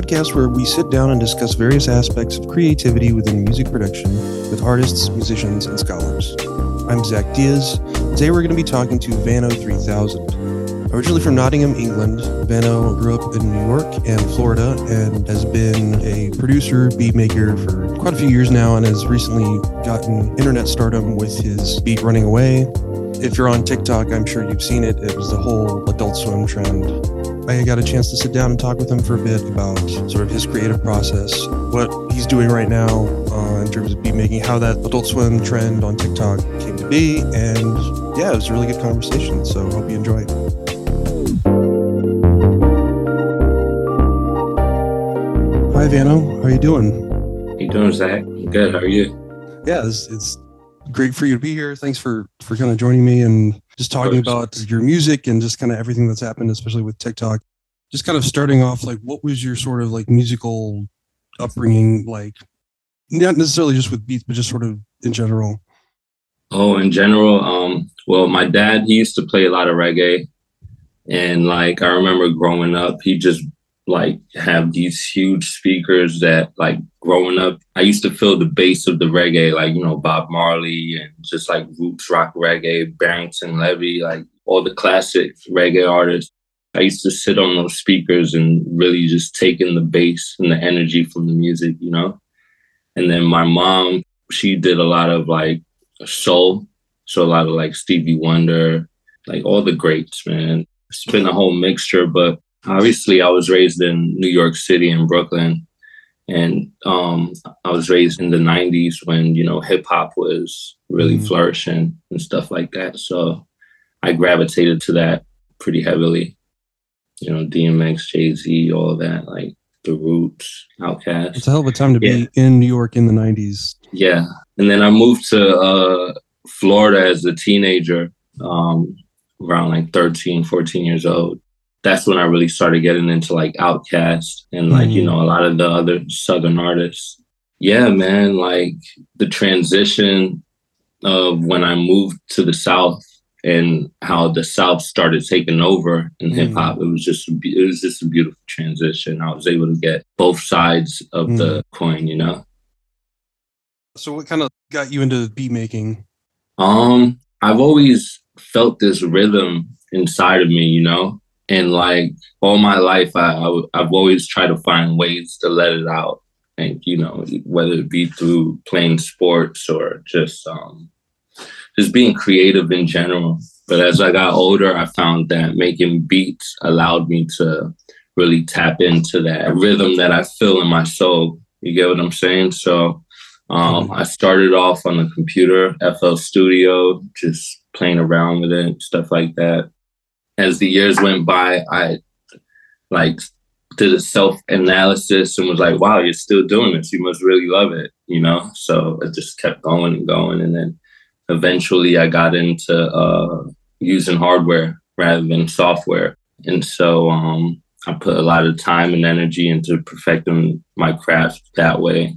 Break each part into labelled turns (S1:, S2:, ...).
S1: podcast where we sit down and discuss various aspects of creativity within music production with artists, musicians, and scholars. I'm Zach Diaz. Today we're going to be talking to Vano 3000. Originally from Nottingham, England, Vano grew up in New York and Florida and has been a producer, beat maker for quite a few years now and has recently gotten internet stardom with his beat Running Away. If you're on TikTok, I'm sure you've seen it. It was the whole Adult Swim trend I got a chance to sit down and talk with him for a bit about sort of his creative process, what he's doing right now uh, in terms of beat making, how that Adult Swim trend on TikTok came to be, and yeah, it was a really good conversation. So hope you enjoy. Hi, Vano. How are you doing?
S2: How you doing, Zach? I'm good. How are you?
S1: Yeah, it's, it's great for you to be here. Thanks for for kind of joining me and just talking about your music and just kind of everything that's happened, especially with TikTok. Just kind of starting off, like, what was your sort of like musical upbringing like? Not necessarily just with beats, but just sort of in general.
S2: Oh, in general, um, well, my dad he used to play a lot of reggae, and like I remember growing up, he just like have these huge speakers that like growing up i used to feel the bass of the reggae like you know bob marley and just like roots rock reggae barrington levy like all the classic reggae artists. I used to sit on those speakers and really just take in the bass and the energy from the music you know? And then my mom she did a lot of like soul so a lot of like stevie wonder like all the greats man. It's been a whole mixture but obviously I was raised in New York City and Brooklyn. And um, I was raised in the 90s when, you know, hip hop was really mm flourishing and stuff like that. So I gravitated to that pretty heavily. You know, DMX, Jay Z, all of that, like the Roots, Outkast.
S1: It's a hell of a time to yeah. be in New York in the 90s.
S2: Yeah. And then I moved to uh, Florida as a teenager, um, around like 13, 14 years old that's when I really started getting into like Outkast and like, mm. you know, a lot of the other Southern artists. Yeah, man, like the transition of when I moved to the South and how the South started taking over in mm. hip hop. It was just it was just a beautiful transition. I was able to get both sides of mm. the coin, you know.
S1: So what kind of got you into beat making?
S2: Um, I've always felt this rhythm inside of me, you know and like all my life I, I i've always tried to find ways to let it out. And you know whether it be through playing sports or just um just being creative in general. But as i got older i found that making beats allowed me to really tap into that rhythm that i feel in my soul. You get what i'm saying? So um. I started off on the computer, FL Studio, just playing around with it, stuff like that as the years went by, I like did a self analysis and was like, wow, you're still doing this. You must really love it, you know? So it just kept going and going. And then eventually I got into uh, using hardware rather than software. And so um, I put a lot of time and energy into perfecting my craft that way.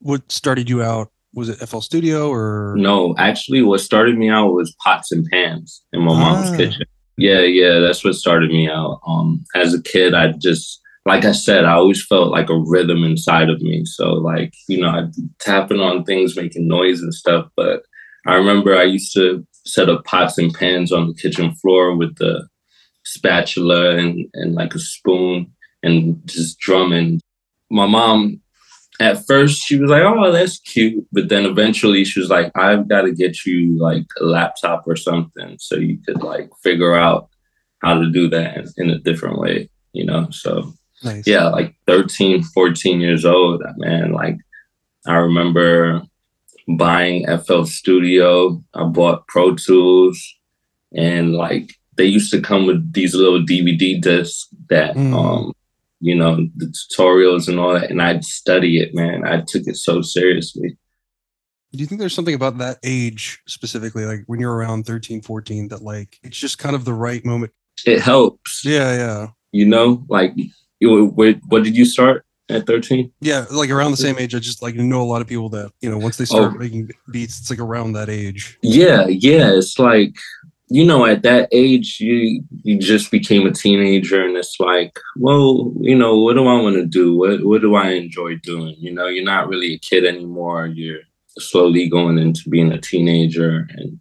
S1: What started you out was it FL Studio or
S2: no? Actually, what started me out was pots and pans in my ah. mom's kitchen. Yeah, yeah, that's what started me out. Um, as a kid, I just, like I said, I always felt like a rhythm inside of me. So, like, you know, I'd be tapping on things, making noise and stuff. But I remember I used to set up pots and pans on the kitchen floor with the spatula and, and like a spoon and just drumming. My mom at first she was like, "Oh, that's cute," but then eventually she was like, "I've got to get you like a laptop or something so you could like figure out how to do that in, in a different way." You know, so nice. yeah, like 13, 14 years old, man. Like I remember buying FL Studio. I bought Pro Tools, and like they used to come with these little DVD discs that mm. um you know, the tutorials and all that. And I'd study it, man. I took it so seriously.
S1: Do you think there's something about that age specifically, like when you're around 13, 14, that like it's just kind of the right moment?
S2: It helps.
S1: Yeah, yeah.
S2: You know, like, you, what did you start at 13?
S1: Yeah, like around the same age. I just like know a lot of people that, you know, once they start oh. making beats, it's like around that age.
S2: Yeah, yeah. It's like, you know, at that age, you you just became a teenager, and it's like, well, you know, what do I want to do? What what do I enjoy doing? You know, you're not really a kid anymore. You're slowly going into being a teenager, and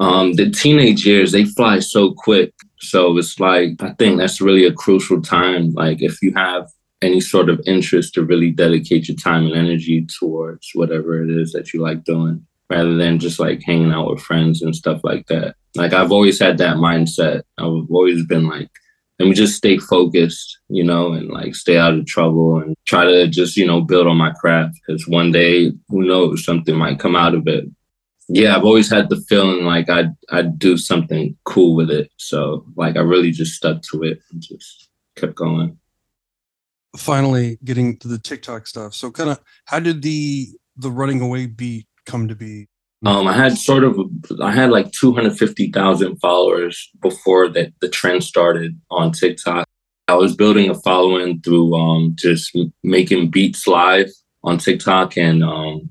S2: um, the teenage years they fly so quick. So it's like I think that's really a crucial time. Like if you have any sort of interest to really dedicate your time and energy towards whatever it is that you like doing rather than just like hanging out with friends and stuff like that. Like I've always had that mindset. I've always been like, let me just stay focused, you know, and like stay out of trouble and try to just, you know, build on my craft because one day, who knows, something might come out of it. Yeah, I've always had the feeling like I'd, I'd do something cool with it. So like I really just stuck to it and just kept going.
S1: Finally getting to the TikTok stuff. So kind of how did the the running away beat come to be?
S2: Um, I had sort of, I had like 250,000 followers before that the trend started on TikTok. I was building a following through um, just making beats live on TikTok and, um,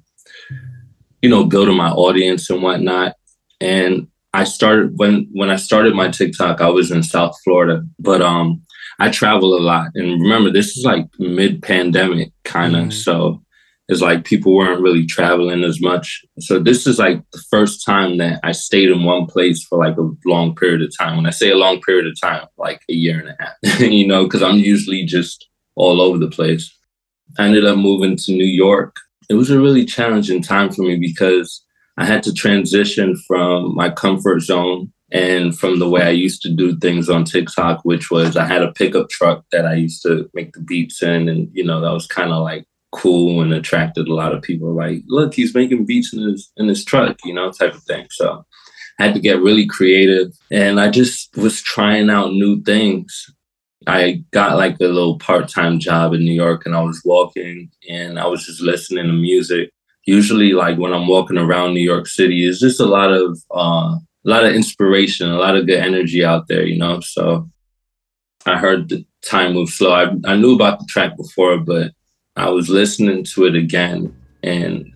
S2: you know, building my audience and whatnot. And I started when when I started my TikTok, I was in South Florida, but um, I travel a lot. And remember, this is like mid pandemic kind of, mm-hmm. so is like people weren't really traveling as much. So this is like the first time that I stayed in one place for like a long period of time. When I say a long period of time, like a year and a half, you know, because I'm usually just all over the place. I ended up moving to New York. It was a really challenging time for me because I had to transition from my comfort zone and from the way I used to do things on TikTok, which was I had a pickup truck that I used to make the beats in. And, you know, that was kind of like cool and attracted a lot of people. Like, look, he's making beats in his in his truck, you know, type of thing. So I had to get really creative, and I just was trying out new things. I got like a little part time job in New York, and I was walking, and I was just listening to music. Usually, like when I'm walking around New York City, it's just a lot of uh, a lot of inspiration, a lot of good energy out there, you know. So I heard the time move slow. I, I knew about the track before, but I was listening to it again and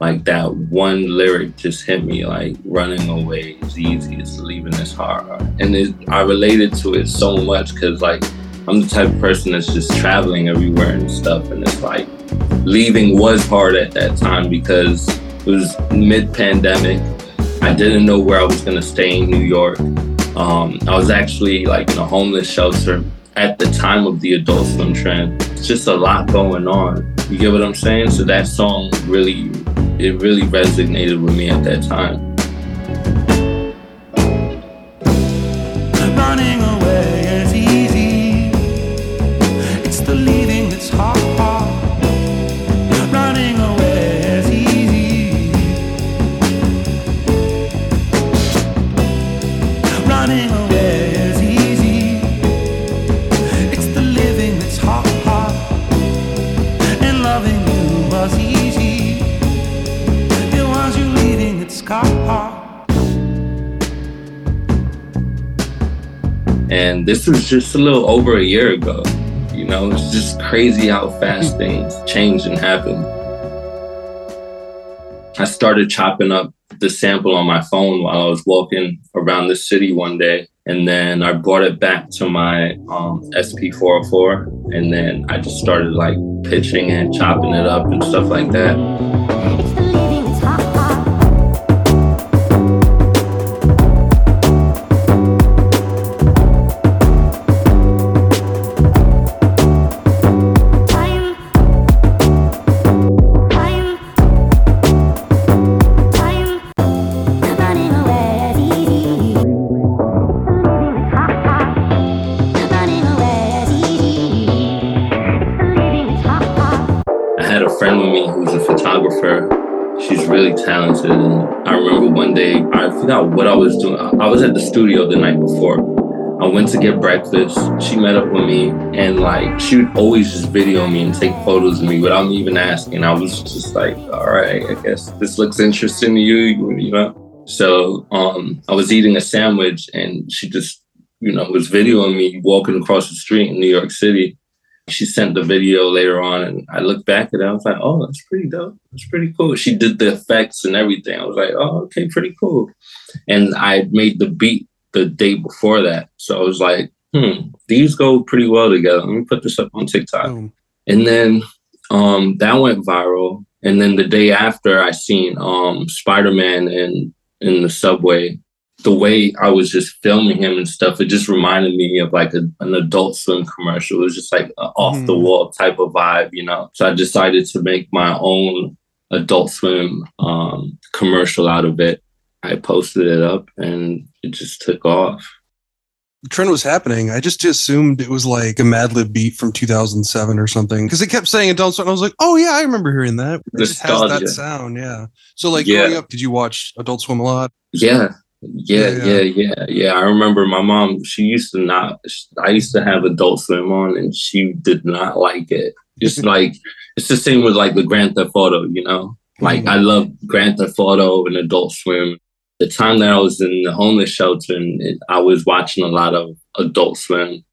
S2: like that one lyric just hit me like running away is easy, it's leaving is hard. And it, I related to it so much because like I'm the type of person that's just traveling everywhere and stuff. And it's like leaving was hard at that time because it was mid pandemic. I didn't know where I was going to stay in New York. Um, I was actually like in a homeless shelter at the time of the adult swim trend. It's just a lot going on. You get what I'm saying? So that song really, it really resonated with me at that time. This was just a little over a year ago. You know, it's just crazy how fast things change and happen. I started chopping up the sample on my phone while I was walking around the city one day. And then I brought it back to my um, SP404. And then I just started like pitching and chopping it up and stuff like that. What I was doing. I was at the studio the night before. I went to get breakfast. She met up with me and like she would always just video me and take photos of me without me even asking. I was just like, all right, I guess this looks interesting to you, you know? So um, I was eating a sandwich and she just, you know, was videoing me walking across the street in New York City. She sent the video later on, and I looked back at it. I was like, "Oh, that's pretty dope. That's pretty cool." She did the effects and everything. I was like, "Oh, okay, pretty cool." And I made the beat the day before that, so I was like, "Hmm, these go pretty well together. Let me put this up on TikTok." Boom. And then um, that went viral. And then the day after, I seen um, Spider Man in in the subway the way I was just filming him and stuff, it just reminded me of like a, an adult swim commercial. It was just like an off the hmm. wall type of vibe, you know? So I decided to make my own adult swim um, commercial out of it. I posted it up and it just took off.
S1: The trend was happening. I just assumed it was like a Madlib beat from 2007 or something because it kept saying adult swim. I was like, oh yeah, I remember hearing that. It just has that sound, yeah. So like yeah. growing up, did you watch Adult Swim a lot?
S2: Yeah, yeah, yeah, yeah, yeah, I remember my mom. She used to not. I used to have Adult Swim on, and she did not like it. It's like it's the same with like the Grand Theft Auto. You know, like mm-hmm. I love Grand Theft Auto and Adult Swim. The time that I was in the homeless shelter, and it, I was watching a lot of Adult Swim.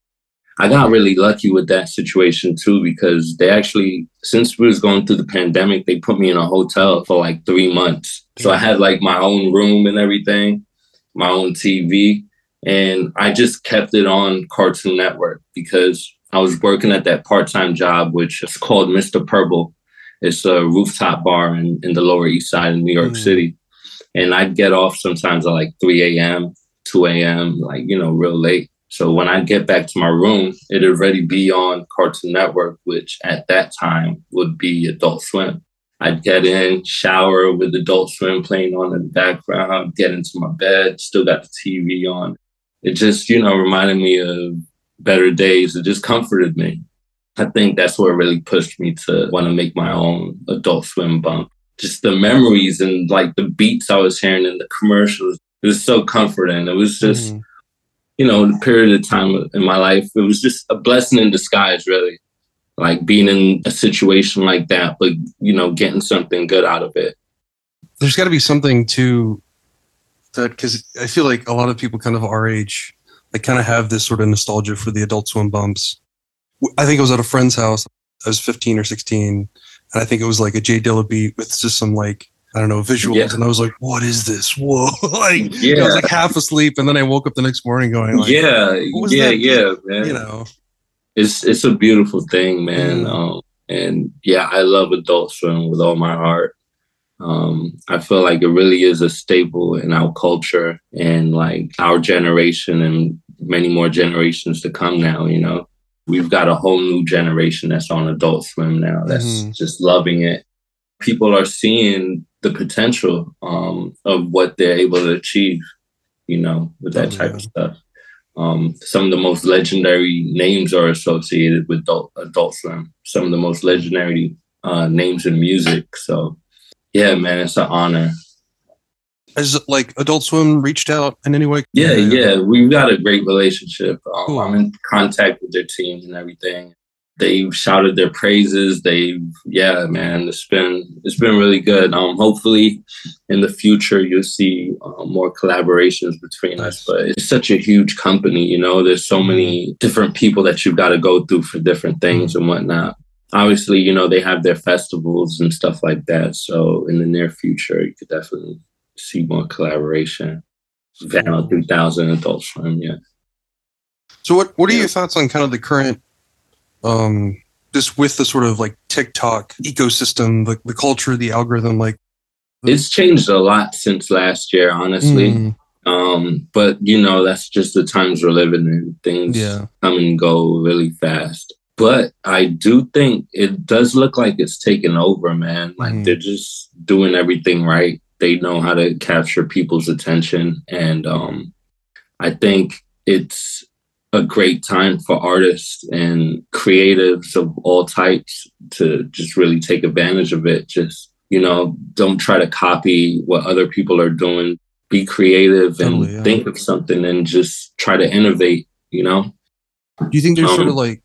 S2: I got really lucky with that situation too because they actually, since we was going through the pandemic, they put me in a hotel for like three months. So I had like my own room and everything my own TV. And I just kept it on Cartoon Network because I was working at that part time job, which is called Mr. Purple. It's a rooftop bar in, in the Lower East Side in New York mm. City. And I'd get off sometimes at like 3 a.m., 2 a.m., like, you know, real late. So when I get back to my room, it'd already be on Cartoon Network, which at that time would be Adult Swim. I'd get in, shower with Adult Swim playing on in the background, get into my bed, still got the TV on. It just, you know, reminded me of better days. It just comforted me. I think that's what really pushed me to want to make my own Adult Swim bump. Just the memories and like the beats I was hearing in the commercials. It was so comforting. It was just, mm-hmm. you know, the period of time in my life, it was just a blessing in disguise, really like being in a situation like that, but you know, getting something good out of it.
S1: There's got to be something to that because I feel like a lot of people kind of our age, they kind of have this sort of nostalgia for the Adult Swim bumps. I think I was at a friend's house. I was 15 or 16, and I think it was like a J Dilla beat with just some like I don't know visuals, yeah. and I was like, "What is this? Whoa!" like, yeah, I was like half asleep, and then I woke up the next morning going, like,
S2: "Yeah, yeah, yeah, man." You know, it's it's a beautiful thing, man. Mm. Um, and yeah, I love Adult Swim with all my heart. Um, I feel like it really is a staple in our culture and like our generation and many more generations to come now. You know, we've got a whole new generation that's on Adult Swim now that's mm-hmm. just loving it. People are seeing the potential um, of what they're able to achieve, you know, with that oh, type yeah. of stuff. Um, some of the most legendary names are associated with Adult, Adult Swim. Some of the most legendary uh, names in music. So, yeah, man, it's an honor.
S1: Has like Adult Swim reached out in any way?
S2: Yeah, yeah, we've got a great relationship. Um, cool. I'm in contact with their teams and everything they've shouted their praises. They've yeah, man, it's been it's been really good. Um, hopefully in the future you'll see uh, more collaborations between us. But it's such a huge company, you know. There's so many mm-hmm. different people that you've got to go through for different things and whatnot. Obviously, you know they have their festivals and stuff like that. So in the near future, you could definitely see more collaboration. Vano 3000 Adult Swim, yeah.
S1: So what what are your thoughts on kind of the current um, just with the sort of like TikTok ecosystem, the, the culture, the algorithm, like
S2: it's changed a lot since last year, honestly. Mm. Um, but you know, that's just the times we're living in. Things yeah. come and go really fast. But I do think it does look like it's taken over, man. Like mm. they're just doing everything right. They know how to capture people's attention. And um, I think it's a great time for artists and creatives of all types to just really take advantage of it. Just, you know, don't try to copy what other people are doing. Be creative and totally, yeah. think of something and just try to innovate, you know?
S1: Do you think there's um, sort of um, like,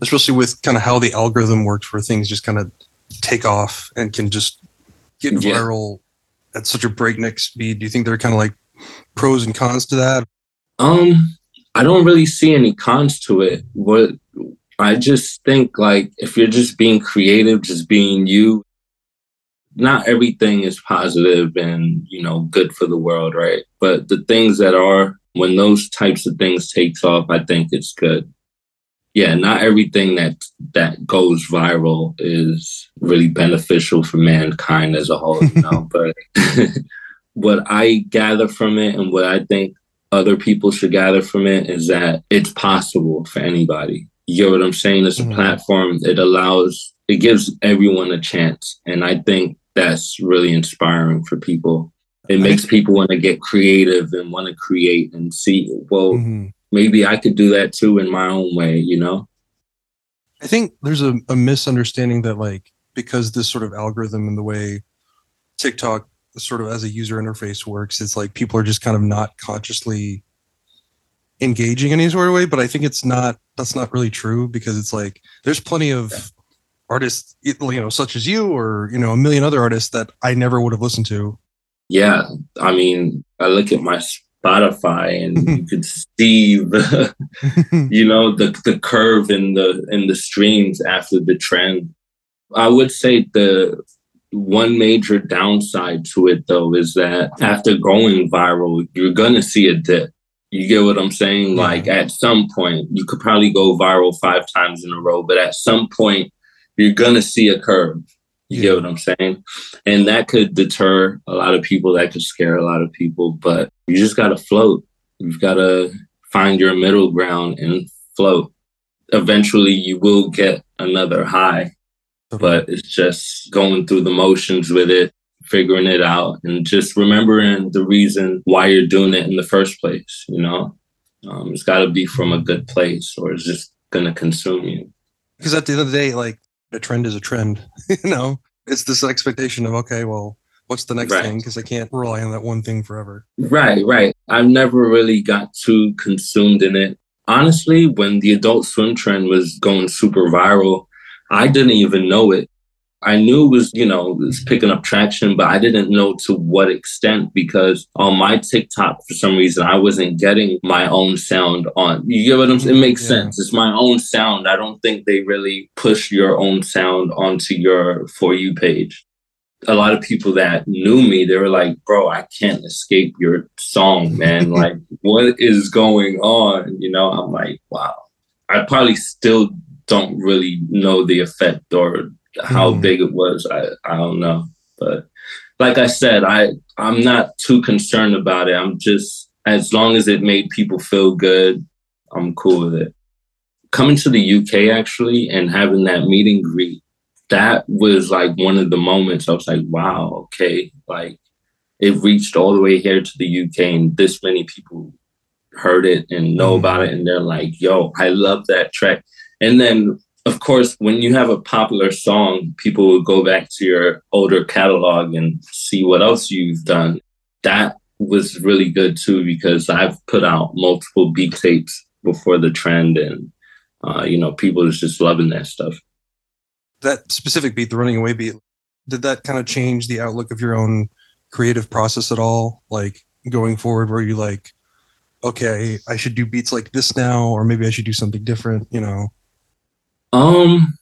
S1: especially with kind of how the algorithm works where things just kind of take off and can just get viral. At such a breakneck speed? Do you think there are kind of like pros and cons to that?
S2: Um, I don't really see any cons to it. What I just think like if you're just being creative, just being you, not everything is positive and, you know, good for the world, right? But the things that are, when those types of things takes off, I think it's good. Yeah, not everything that that goes viral is really beneficial for mankind as a whole, you know, but what I gather from it and what I think other people should gather from it is that it's possible for anybody. You know what I'm saying? It's a mm-hmm. platform. It allows, it gives everyone a chance. And I think that's really inspiring for people. It makes people want to get creative and want to create and see, well, mm-hmm. Maybe I could do that too in my own way, you know?
S1: I think there's a, a misunderstanding that, like, because this sort of algorithm and the way TikTok sort of as a user interface works, it's like people are just kind of not consciously engaging in any sort of way. But I think it's not, that's not really true because it's like there's plenty of artists, you know, such as you or, you know, a million other artists that I never would have listened to.
S2: Yeah. I mean, I look at my Spotify and you could see the, you know, the, the curve in the, in the streams after the trend. I would say the one major downside to it though is that after going viral, you're gonna see a dip. You get what I'm saying? Yeah. Like at some point, you could probably go viral five times in a row, but at some point, you're gonna see a curve. You get what I'm saying? And that could deter a lot of people, that could scare a lot of people, but you just gotta float. You've gotta find your middle ground and float. Eventually you will get another high, but it's just going through the motions with it, figuring it out, and just remembering the reason why you're doing it in the first place. You know, um, it's got to be from a good place, or it's just gonna consume you.
S1: Because at the end of the day, like a trend is a trend. you know, it's this expectation of okay, well, what's the next right. thing? Because I can't rely on that one thing forever.
S2: Right, right. I've never really got too consumed in it. Honestly, when the adult swim trend was going super viral, I didn't even know it. I knew it was, you know, it was picking up traction, but I didn't know to what extent because on my TikTok, for some reason, I wasn't getting my own sound on. You get what I'm saying? It mm, makes yeah. sense. It's my own sound. I don't think they really push your own sound onto your For You page. A lot of people that knew me, they were like, bro, I can't escape your song, man. like, what is going on? You know, I'm like, wow. I probably still don't really know the effect or how mm. big it was. I, I don't know. But like I said, I, I'm not too concerned about it. I'm just, as long as it made people feel good, I'm cool with it. Coming to the UK actually and having that meet and greet, that was like one of the moments I was like, wow, okay, like it reached all the way here to the UK and this many people heard it and know mm. about it and they're like, yo, I love that track. And then of course, when you have a popular song, people will go back to your older catalog and see what else you've done. That was really good too because I've put out multiple beat tapes before the trend, and uh, you know, people is just loving that stuff.
S1: That specific beat, the running away beat, did that kind of change the outlook of your own creative process at all? Like going forward, where you like, okay, I should do beats like this now, or maybe I should do something different, you know?
S2: Um,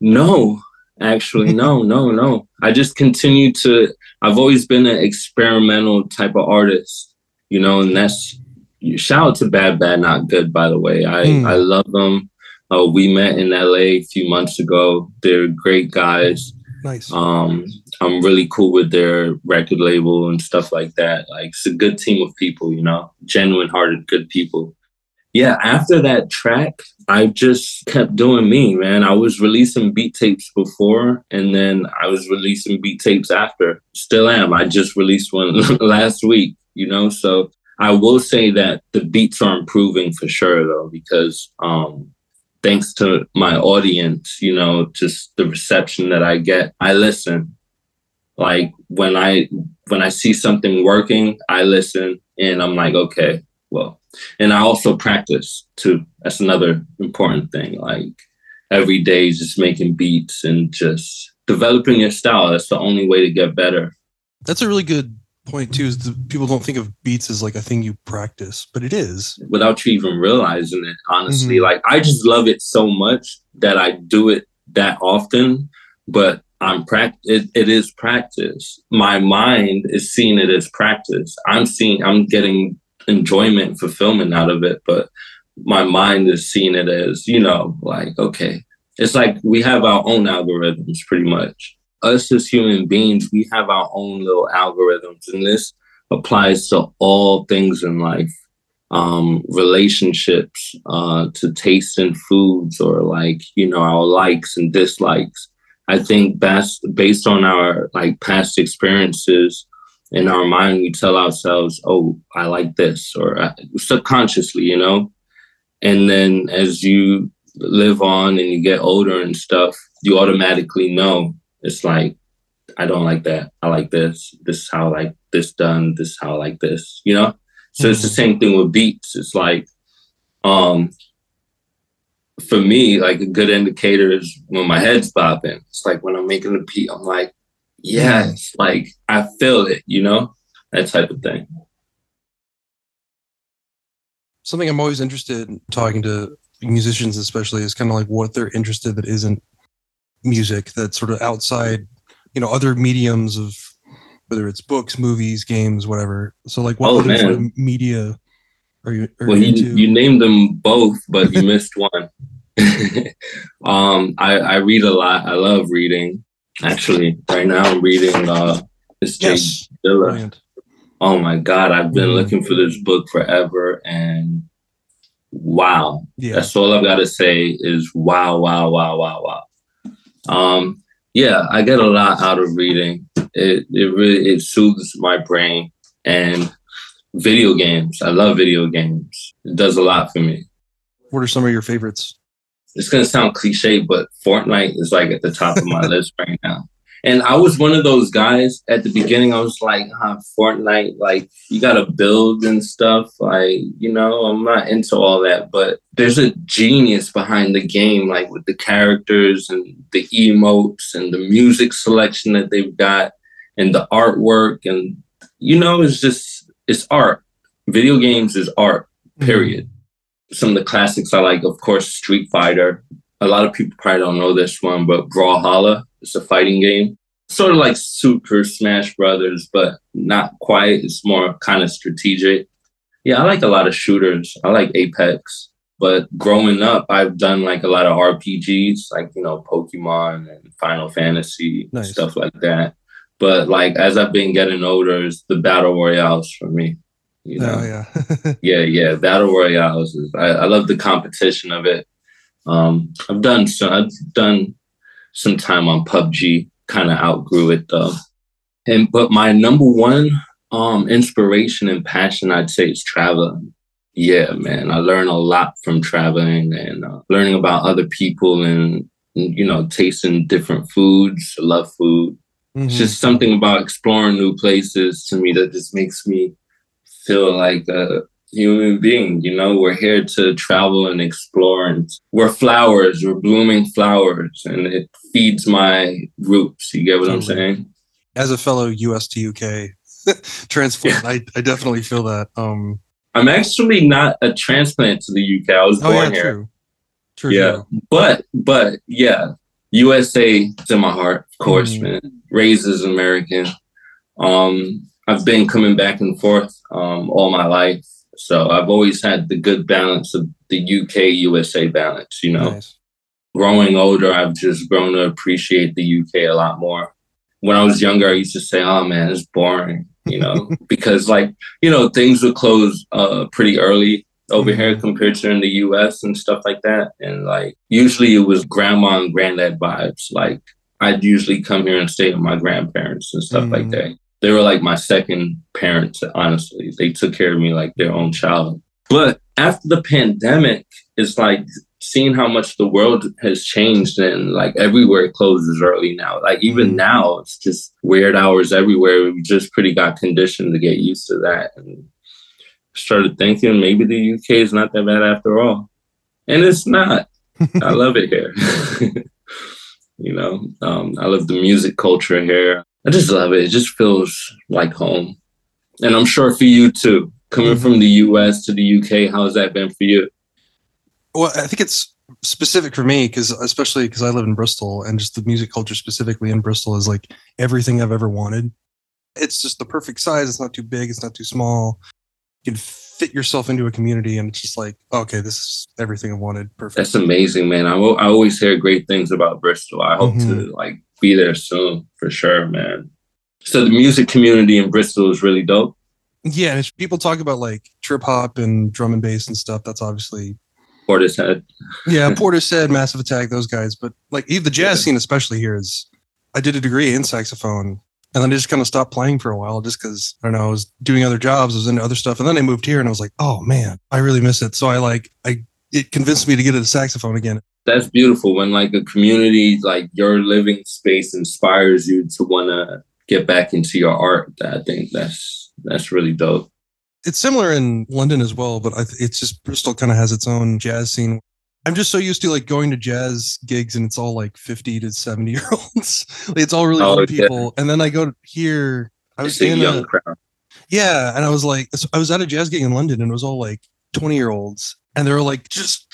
S2: no, actually, no, no, no. I just continue to. I've always been an experimental type of artist, you know, and that's shout out to Bad Bad Not Good, by the way. I mm. I love them. Uh, we met in LA a few months ago. They're great guys.
S1: Nice.
S2: Um, I'm really cool with their record label and stuff like that. Like it's a good team of people, you know, genuine hearted, good people yeah, after that track, I just kept doing me, man. I was releasing beat tapes before, and then I was releasing beat tapes after. Still am. I just released one last week, you know? So I will say that the beats are improving for sure, though, because um, thanks to my audience, you know, just the reception that I get, I listen. Like when I when I see something working, I listen and I'm like, okay, well, and I also practice too. That's another important thing. Like every day, just making beats and just developing your style. That's the only way to get better.
S1: That's a really good point too is the people don't think of beats as like a thing you practice, but it is.
S2: Without you even realizing it, honestly. Mm-hmm. Like I just love it so much that I do it that often, but I'm practice it, it is practice. My mind is seeing it as practice. I'm seeing I'm getting enjoyment, fulfillment out of it, but my mind is seeing it as, you know, like, okay. It's like we have our own algorithms pretty much us as human beings, we have our own little algorithms, and this applies to all things in life um, relationships, uh, to taste in foods, or like, you know, our likes and dislikes. I think best based on our like past experiences in our mind, we tell ourselves, "Oh, I like this," or uh, subconsciously, you know. And then as you live on and you get older and stuff, you automatically know it's like I don't like that. I like this. This is how I like this done. This is how I like this. You know. So mm-hmm. it's the mm-hmm. same thing with beats. It's like, um, for me, like a good indicator is when my head's bobbing. It's like when I'm making a beat, I'm like, yes, like I feel it. You know, that type of thing.
S1: Something I'm always interested in talking to musicians, especially, is kind of like what they're interested that isn't music that's sort of outside, you know, other mediums of whether it's books, movies, games, whatever. So like what
S2: oh,
S1: other sort of media are you
S2: are well, you, you, you named them both, but you missed one. um I, I read a lot. I love reading. Actually, right now I'm reading uh Jake yes. Dilla. Oh my god, I've been mm. looking for this book forever and wow. Yeah. That's all I've got to say is wow, wow, wow, wow, wow. Um, yeah, I get a lot out of reading. It it really it soothes my brain and video games. I love video games. It does a lot for me.
S1: What are some of your favorites?
S2: It's gonna sound cliche, but Fortnite is like at the top of my list right now. And I was one of those guys at the beginning. I was like, huh, Fortnite, like you got to build and stuff. Like, you know, I'm not into all that, but there's a genius behind the game, like with the characters and the emotes and the music selection that they've got and the artwork. And, you know, it's just, it's art. Video games is art, mm-hmm. period. Mm-hmm. Some of the classics I like, of course, Street Fighter. A lot of people probably don't know this one, but Brawlhalla it's a fighting game, sort of like Super Smash Brothers, but not quite. It's more kind of strategic. Yeah, I like a lot of shooters. I like Apex. But growing up, I've done like a lot of RPGs, like you know Pokemon and Final Fantasy nice. stuff like that. But like as I've been getting older, it's the battle royales for me. You know? Oh yeah, yeah, yeah. Battle royales. Is, I, I love the competition of it. Um, I've done so. I've done some time on PUBG. Kind of outgrew it though. And but my number one um inspiration and passion, I'd say, is traveling. Yeah, man, I learn a lot from traveling and uh, learning about other people and you know tasting different foods. I love food. Mm-hmm. It's just something about exploring new places to me that just makes me feel like a human being. You know, we're here to travel and explore, and we're flowers, we're blooming flowers, and it feeds my roots. You get what I'm saying?
S1: As a fellow US to UK transplant, I, I definitely feel that. Um,
S2: I'm actually not a transplant to the UK. I was oh, born yeah, here. True. True. Yeah, true. but but yeah, USA is in my heart, of course, mm. man. Raised as American. Um, I've been coming back and forth um, all my life. So I've always had the good balance of the UK USA balance, you know. Nice. Growing older, I've just grown to appreciate the UK a lot more. When I was younger, I used to say, "Oh man, it's boring," you know, because like you know things would close uh, pretty early over mm-hmm. here compared to in the US and stuff like that. And like usually it was grandma and granddad vibes. Like I'd usually come here and stay with my grandparents and stuff mm. like that they were like my second parents, honestly. They took care of me like their own child. But after the pandemic, it's like seeing how much the world has changed and like everywhere closes early now. Like even mm-hmm. now, it's just weird hours everywhere. We just pretty got conditioned to get used to that and started thinking maybe the UK is not that bad after all. And it's not. I love it here. you know, um, I love the music culture here. I just love it. It just feels like home. And I'm sure for you too. Coming mm-hmm. from the US to the UK, how has that been for you?
S1: Well, I think it's specific for me because especially because I live in Bristol and just the music culture specifically in Bristol is like everything I've ever wanted. It's just the perfect size. It's not too big. It's not too small. You can fit yourself into a community and it's just like, okay, this is everything I wanted. Perfect.
S2: That's amazing, man. I, I always hear great things about Bristol. I hope mm-hmm. to like be there soon for sure, man. So the music community in Bristol is really dope.
S1: Yeah, and people talk about like trip hop and drum and bass and stuff. That's obviously
S2: Portishead.
S1: yeah, Portishead, Massive Attack, those guys. But like the jazz yeah. scene, especially here, is I did a degree in saxophone, and then I just kind of stopped playing for a while, just because I don't know, I was doing other jobs, I was into other stuff, and then I moved here, and I was like, oh man, I really miss it. So I like I it convinced me to get into saxophone again.
S2: That's beautiful when like a community like your living space inspires you to want to get back into your art. I think that's that's really dope
S1: it's similar in London as well, but it's just Bristol kind of has its own jazz scene. I'm just so used to like going to jazz gigs and it's all like 50 to 70 year olds. it's all really oh, old people. And then I go here. I was in young a, crowd. Yeah, and I was like, I was at a jazz gig in London and it was all like 20 year olds, and they were like just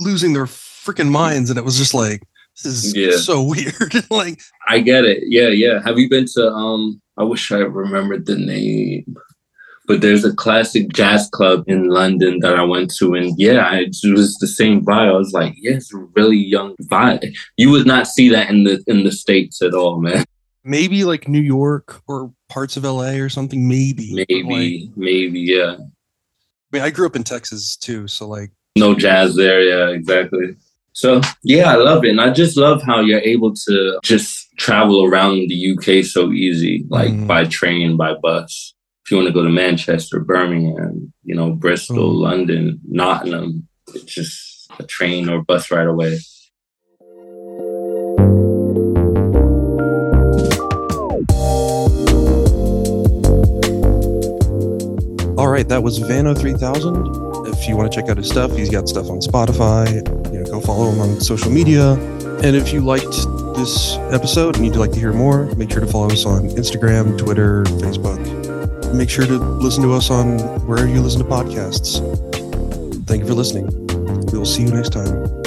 S1: losing their freaking minds, and it was just like, this is yeah. so weird. like,
S2: I get it. Yeah, yeah. Have you been to? Um, I wish I remembered the name but there's a classic jazz club in London that I went to, and yeah, it was the same vibe. I was like, yeah, it's a really young vibe. You would not see that in the in the states at all, man.
S1: Maybe like New York or parts of LA or something. Maybe,
S2: maybe, like, maybe, yeah. I
S1: mean, I grew up in Texas too, so like
S2: no jazz there. Yeah, exactly. So yeah, I love it, and I just love how you're able to just travel around the UK so easy, like mm. by train, by bus if you want to go to Manchester, Birmingham, you know, Bristol, mm. London, Nottingham, it's just a train or bus right away.
S1: All right, that was Vano 3000. If you want to check out his stuff, he's got stuff on Spotify. Go follow him on social media. And if you liked this episode and you'd like to hear more, make sure to follow us on Instagram, Twitter, Facebook make sure to listen to us on wherever you listen to podcasts. Thank you for listening. We will see you next time.